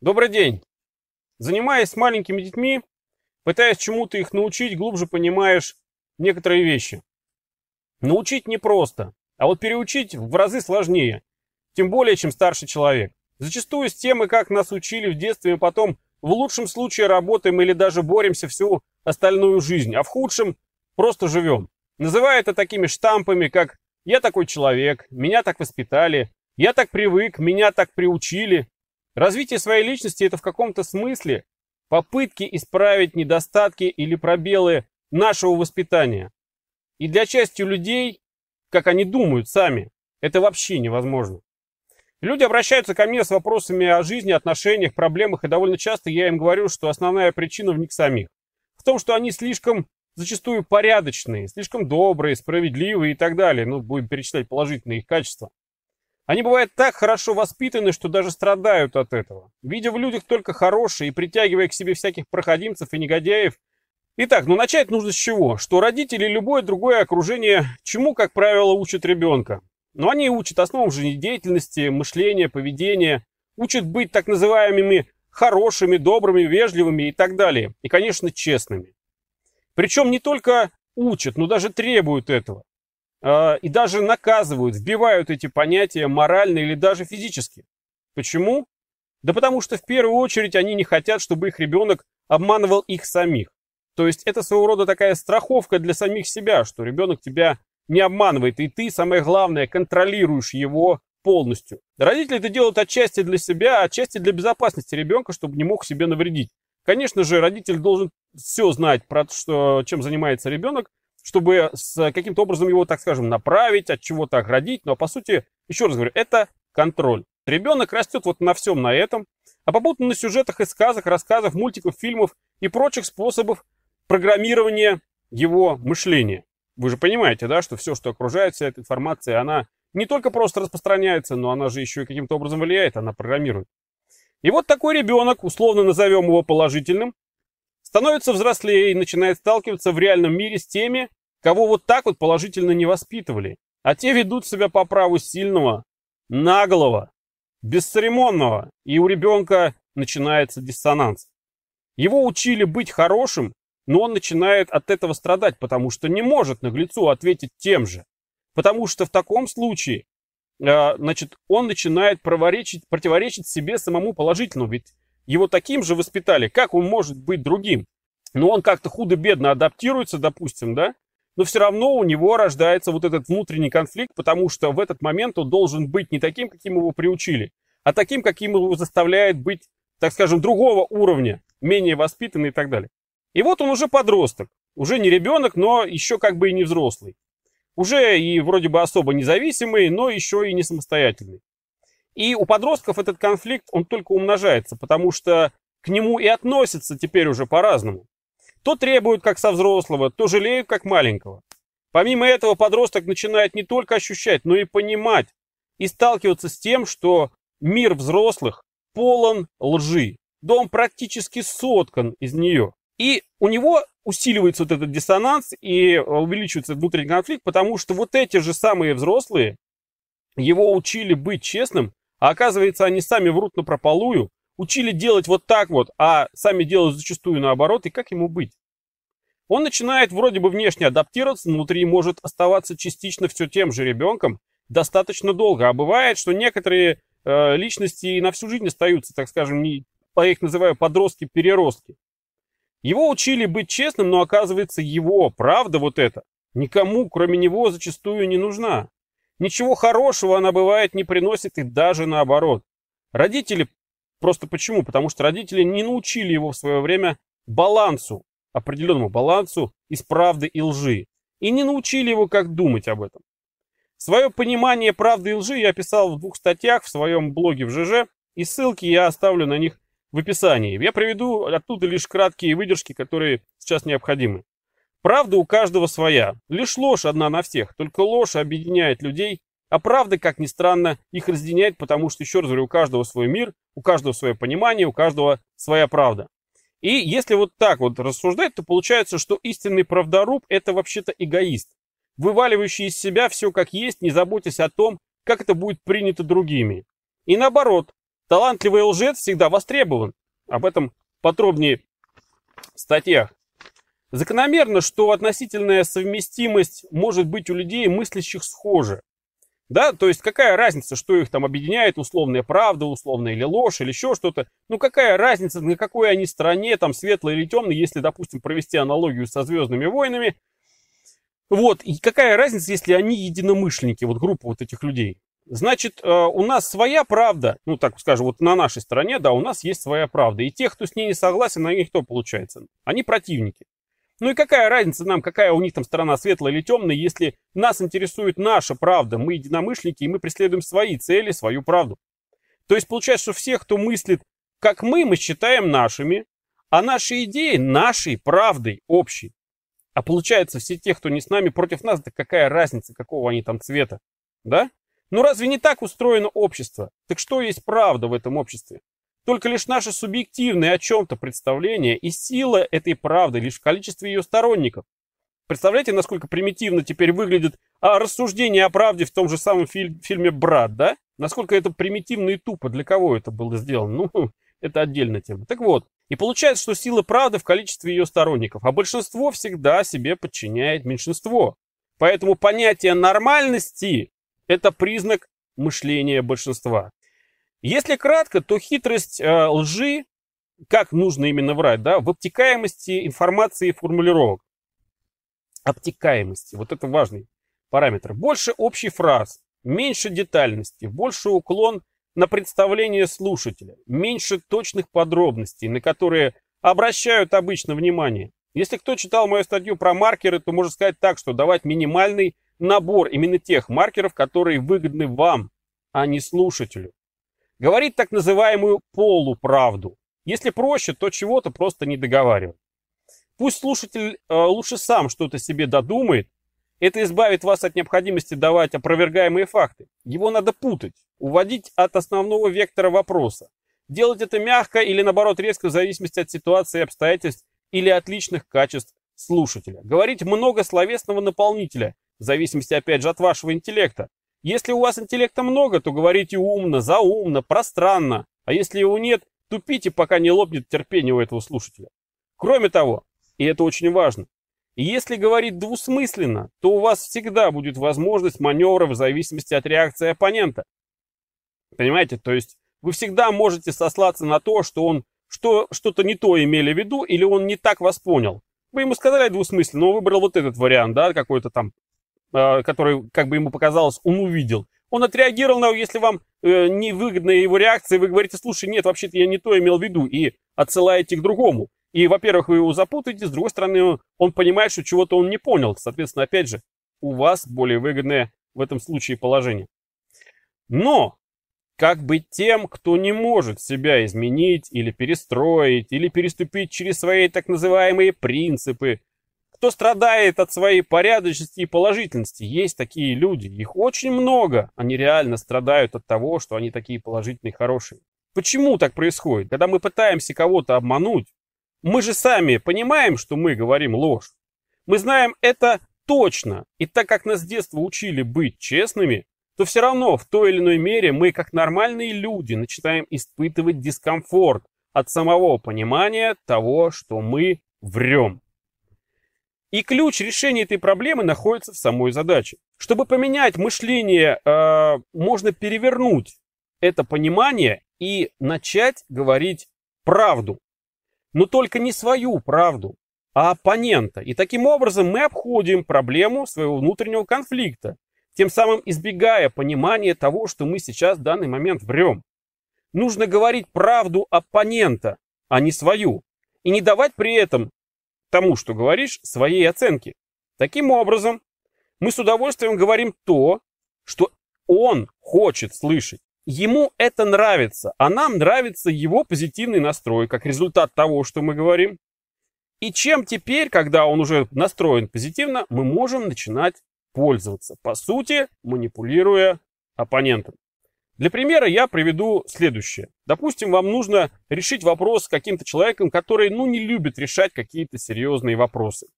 Добрый день. Занимаясь с маленькими детьми, пытаясь чему-то их научить, глубже понимаешь некоторые вещи. Научить непросто, а вот переучить в разы сложнее, тем более, чем старший человек. Зачастую с темы, как нас учили в детстве, мы потом в лучшем случае работаем или даже боремся всю остальную жизнь, а в худшем просто живем. Называя это такими штампами, как «я такой человек», «меня так воспитали», «я так привык», «меня так приучили». Развитие своей личности – это в каком-то смысле попытки исправить недостатки или пробелы нашего воспитания. И для части людей, как они думают сами, это вообще невозможно. Люди обращаются ко мне с вопросами о жизни, отношениях, проблемах, и довольно часто я им говорю, что основная причина в них самих. В том, что они слишком зачастую порядочные, слишком добрые, справедливые и так далее. Ну, будем перечислять положительные их качества. Они бывают так хорошо воспитаны, что даже страдают от этого. Видя в людях только хорошие и притягивая к себе всяких проходимцев и негодяев. Итак, ну начать нужно с чего? Что родители и любое другое окружение чему, как правило, учат ребенка? Но они учат основам жизнедеятельности, мышления, поведения, учат быть так называемыми хорошими, добрыми, вежливыми и так далее. И, конечно, честными. Причем не только учат, но даже требуют этого. А, и даже наказывают, вбивают эти понятия морально или даже физически. Почему? Да потому что в первую очередь они не хотят, чтобы их ребенок обманывал их самих. То есть это своего рода такая страховка для самих себя, что ребенок тебя не обманывает, и ты, самое главное, контролируешь его полностью. Родители это делают отчасти для себя, отчасти для безопасности ребенка, чтобы не мог себе навредить. Конечно же, родитель должен все знать про то, что, чем занимается ребенок, чтобы с каким-то образом его, так скажем, направить, от чего-то оградить. Но, по сути, еще раз говорю, это контроль. Ребенок растет вот на всем на этом, а попутно на сюжетах и сказок, рассказах, мультиков, фильмов и прочих способов программирования его мышления. Вы же понимаете, да, что все, что окружает, вся эта информация, она не только просто распространяется, но она же еще и каким-то образом влияет, она программирует. И вот такой ребенок, условно назовем его положительным, становится взрослее и начинает сталкиваться в реальном мире с теми, кого вот так вот положительно не воспитывали. А те ведут себя по праву сильного, наглого, бесцеремонного, и у ребенка начинается диссонанс. Его учили быть хорошим, но он начинает от этого страдать, потому что не может наглецу ответить тем же. Потому что в таком случае, э, значит, он начинает противоречить, противоречить себе самому положительному, ведь его таким же воспитали, как он может быть другим? Но он как-то худо-бедно адаптируется, допустим, да, но все равно у него рождается вот этот внутренний конфликт, потому что в этот момент он должен быть не таким, каким его приучили, а таким, каким его заставляет быть, так скажем, другого уровня, менее воспитанный и так далее. И вот он уже подросток, уже не ребенок, но еще как бы и не взрослый. Уже и вроде бы особо независимый, но еще и не самостоятельный. И у подростков этот конфликт, он только умножается, потому что к нему и относятся теперь уже по-разному. То требуют как со взрослого, то жалеют как маленького. Помимо этого подросток начинает не только ощущать, но и понимать и сталкиваться с тем, что мир взрослых полон лжи. Дом практически соткан из нее. И у него усиливается вот этот диссонанс и увеличивается внутренний конфликт, потому что вот эти же самые взрослые его учили быть честным, а оказывается они сами врут на прополую, учили делать вот так вот, а сами делают зачастую наоборот, и как ему быть? Он начинает вроде бы внешне адаптироваться, внутри может оставаться частично все тем же ребенком достаточно долго. А бывает, что некоторые э, личности на всю жизнь остаются, так скажем, не, я их называю подростки-переростки. Его учили быть честным, но оказывается его правда вот эта никому, кроме него, зачастую не нужна. Ничего хорошего она бывает не приносит и даже наоборот. Родители просто почему? Потому что родители не научили его в свое время балансу, определенному балансу из правды и лжи. И не научили его, как думать об этом. Свое понимание правды и лжи я писал в двух статьях в своем блоге в ЖЖ, и ссылки я оставлю на них в описании. Я приведу оттуда лишь краткие выдержки, которые сейчас необходимы. Правда у каждого своя. Лишь ложь одна на всех. Только ложь объединяет людей, а правда, как ни странно, их разъединяет, потому что, еще раз говорю, у каждого свой мир, у каждого свое понимание, у каждого своя правда. И если вот так вот рассуждать, то получается, что истинный правдоруб – это вообще-то эгоист, вываливающий из себя все как есть, не заботясь о том, как это будет принято другими. И наоборот, талантливый лжец всегда востребован. Об этом подробнее в статьях. Закономерно, что относительная совместимость может быть у людей, мыслящих схоже. Да, то есть какая разница, что их там объединяет, условная правда, условная или ложь, или еще что-то. Ну какая разница, на какой они стороне, там светлой или темной, если, допустим, провести аналогию со Звездными войнами. Вот, и какая разница, если они единомышленники, вот группа вот этих людей. Значит, э, у нас своя правда, ну так скажем, вот на нашей стороне, да, у нас есть своя правда. И тех, кто с ней не согласен, на них кто получается? Они противники. Ну и какая разница нам, какая у них там сторона светлая или темная, если нас интересует наша правда, мы единомышленники, и мы преследуем свои цели, свою правду. То есть получается, что всех, кто мыслит, как мы, мы считаем нашими, а наши идеи нашей правдой общей. А получается, все те, кто не с нами, против нас, да какая разница, какого они там цвета, да? Ну разве не так устроено общество? Так что есть правда в этом обществе? Только лишь наше субъективное о чем-то представление и сила этой правды лишь в количестве ее сторонников. Представляете, насколько примитивно теперь выглядит а, рассуждение о правде в том же самом филь- фильме «Брат», да? Насколько это примитивно и тупо, для кого это было сделано? Ну, это отдельная тема. Так вот, и получается, что сила правды в количестве ее сторонников, а большинство всегда себе подчиняет меньшинство. Поэтому понятие нормальности – это признак мышления большинства. Если кратко, то хитрость э, лжи, как нужно именно врать, да, в обтекаемости информации и формулировок. Обтекаемости, вот это важный параметр. Больше общий фраз, меньше детальности, больше уклон на представление слушателя, меньше точных подробностей, на которые обращают обычно внимание. Если кто читал мою статью про маркеры, то можно сказать так, что давать минимальный набор именно тех маркеров, которые выгодны вам, а не слушателю. Говорит так называемую полуправду. Если проще, то чего-то просто не договаривать. Пусть слушатель э, лучше сам что-то себе додумает. Это избавит вас от необходимости давать опровергаемые факты. Его надо путать, уводить от основного вектора вопроса. Делать это мягко или наоборот резко в зависимости от ситуации и обстоятельств или от личных качеств слушателя. Говорить много словесного наполнителя, в зависимости опять же от вашего интеллекта. Если у вас интеллекта много, то говорите умно, заумно, пространно. А если его нет, тупите, пока не лопнет терпение у этого слушателя. Кроме того, и это очень важно, если говорить двусмысленно, то у вас всегда будет возможность маневра в зависимости от реакции оппонента. Понимаете? То есть вы всегда можете сослаться на то, что он что, что-то не то имели в виду или он не так вас понял. Вы ему сказали двусмысленно, но он выбрал вот этот вариант, да, какой-то там который, как бы ему показалось, он увидел. Он отреагировал на, если вам э, невыгодна его реакция, вы говорите, слушай, нет, вообще-то я не то имел в виду, и отсылаете к другому. И, во-первых, вы его запутаете, с другой стороны, он понимает, что чего-то он не понял. Соответственно, опять же, у вас более выгодное в этом случае положение. Но, как быть тем, кто не может себя изменить или перестроить, или переступить через свои так называемые принципы, кто страдает от своей порядочности и положительности. Есть такие люди, их очень много. Они реально страдают от того, что они такие положительные, хорошие. Почему так происходит? Когда мы пытаемся кого-то обмануть, мы же сами понимаем, что мы говорим ложь. Мы знаем это точно. И так как нас с детства учили быть честными, то все равно в той или иной мере мы, как нормальные люди, начинаем испытывать дискомфорт от самого понимания того, что мы врем. И ключ решения этой проблемы находится в самой задаче. Чтобы поменять мышление, э, можно перевернуть это понимание и начать говорить правду. Но только не свою правду, а оппонента. И таким образом мы обходим проблему своего внутреннего конфликта, тем самым избегая понимания того, что мы сейчас в данный момент врем. Нужно говорить правду оппонента, а не свою. И не давать при этом тому, что говоришь, своей оценки. Таким образом, мы с удовольствием говорим то, что он хочет слышать. Ему это нравится, а нам нравится его позитивный настрой, как результат того, что мы говорим. И чем теперь, когда он уже настроен позитивно, мы можем начинать пользоваться, по сути, манипулируя оппонентом. Для примера я приведу следующее. Допустим, вам нужно решить вопрос с каким-то человеком, который, ну, не любит решать какие-то серьезные вопросы.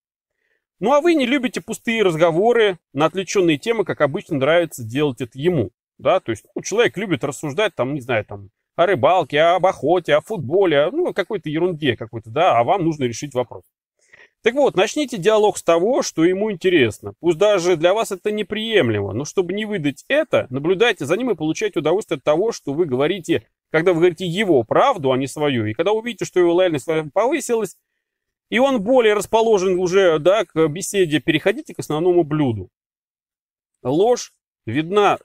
Ну, а вы не любите пустые разговоры на отвлеченные темы, как обычно нравится делать это ему. Да, то есть ну, человек любит рассуждать, там, не знаю, там, о рыбалке, об охоте, о футболе, ну, о какой-то ерунде какой-то, да, а вам нужно решить вопрос. Так вот, начните диалог с того, что ему интересно. Пусть даже для вас это неприемлемо, но чтобы не выдать это, наблюдайте за ним и получайте удовольствие от того, что вы говорите, когда вы говорите его правду, а не свою. И когда увидите, что его лояльность повысилась, и он более расположен уже да, к беседе, переходите к основному блюду. Ложь видна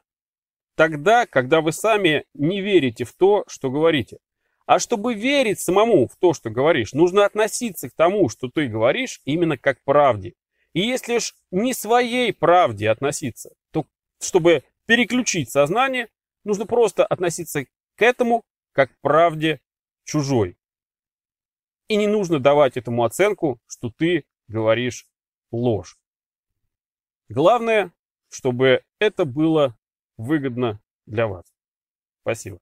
тогда, когда вы сами не верите в то, что говорите. А чтобы верить самому в то, что говоришь, нужно относиться к тому, что ты говоришь, именно как правде. И если ж не своей правде относиться, то чтобы переключить сознание, нужно просто относиться к этому как к правде чужой. И не нужно давать этому оценку, что ты говоришь ложь. Главное, чтобы это было выгодно для вас. Спасибо.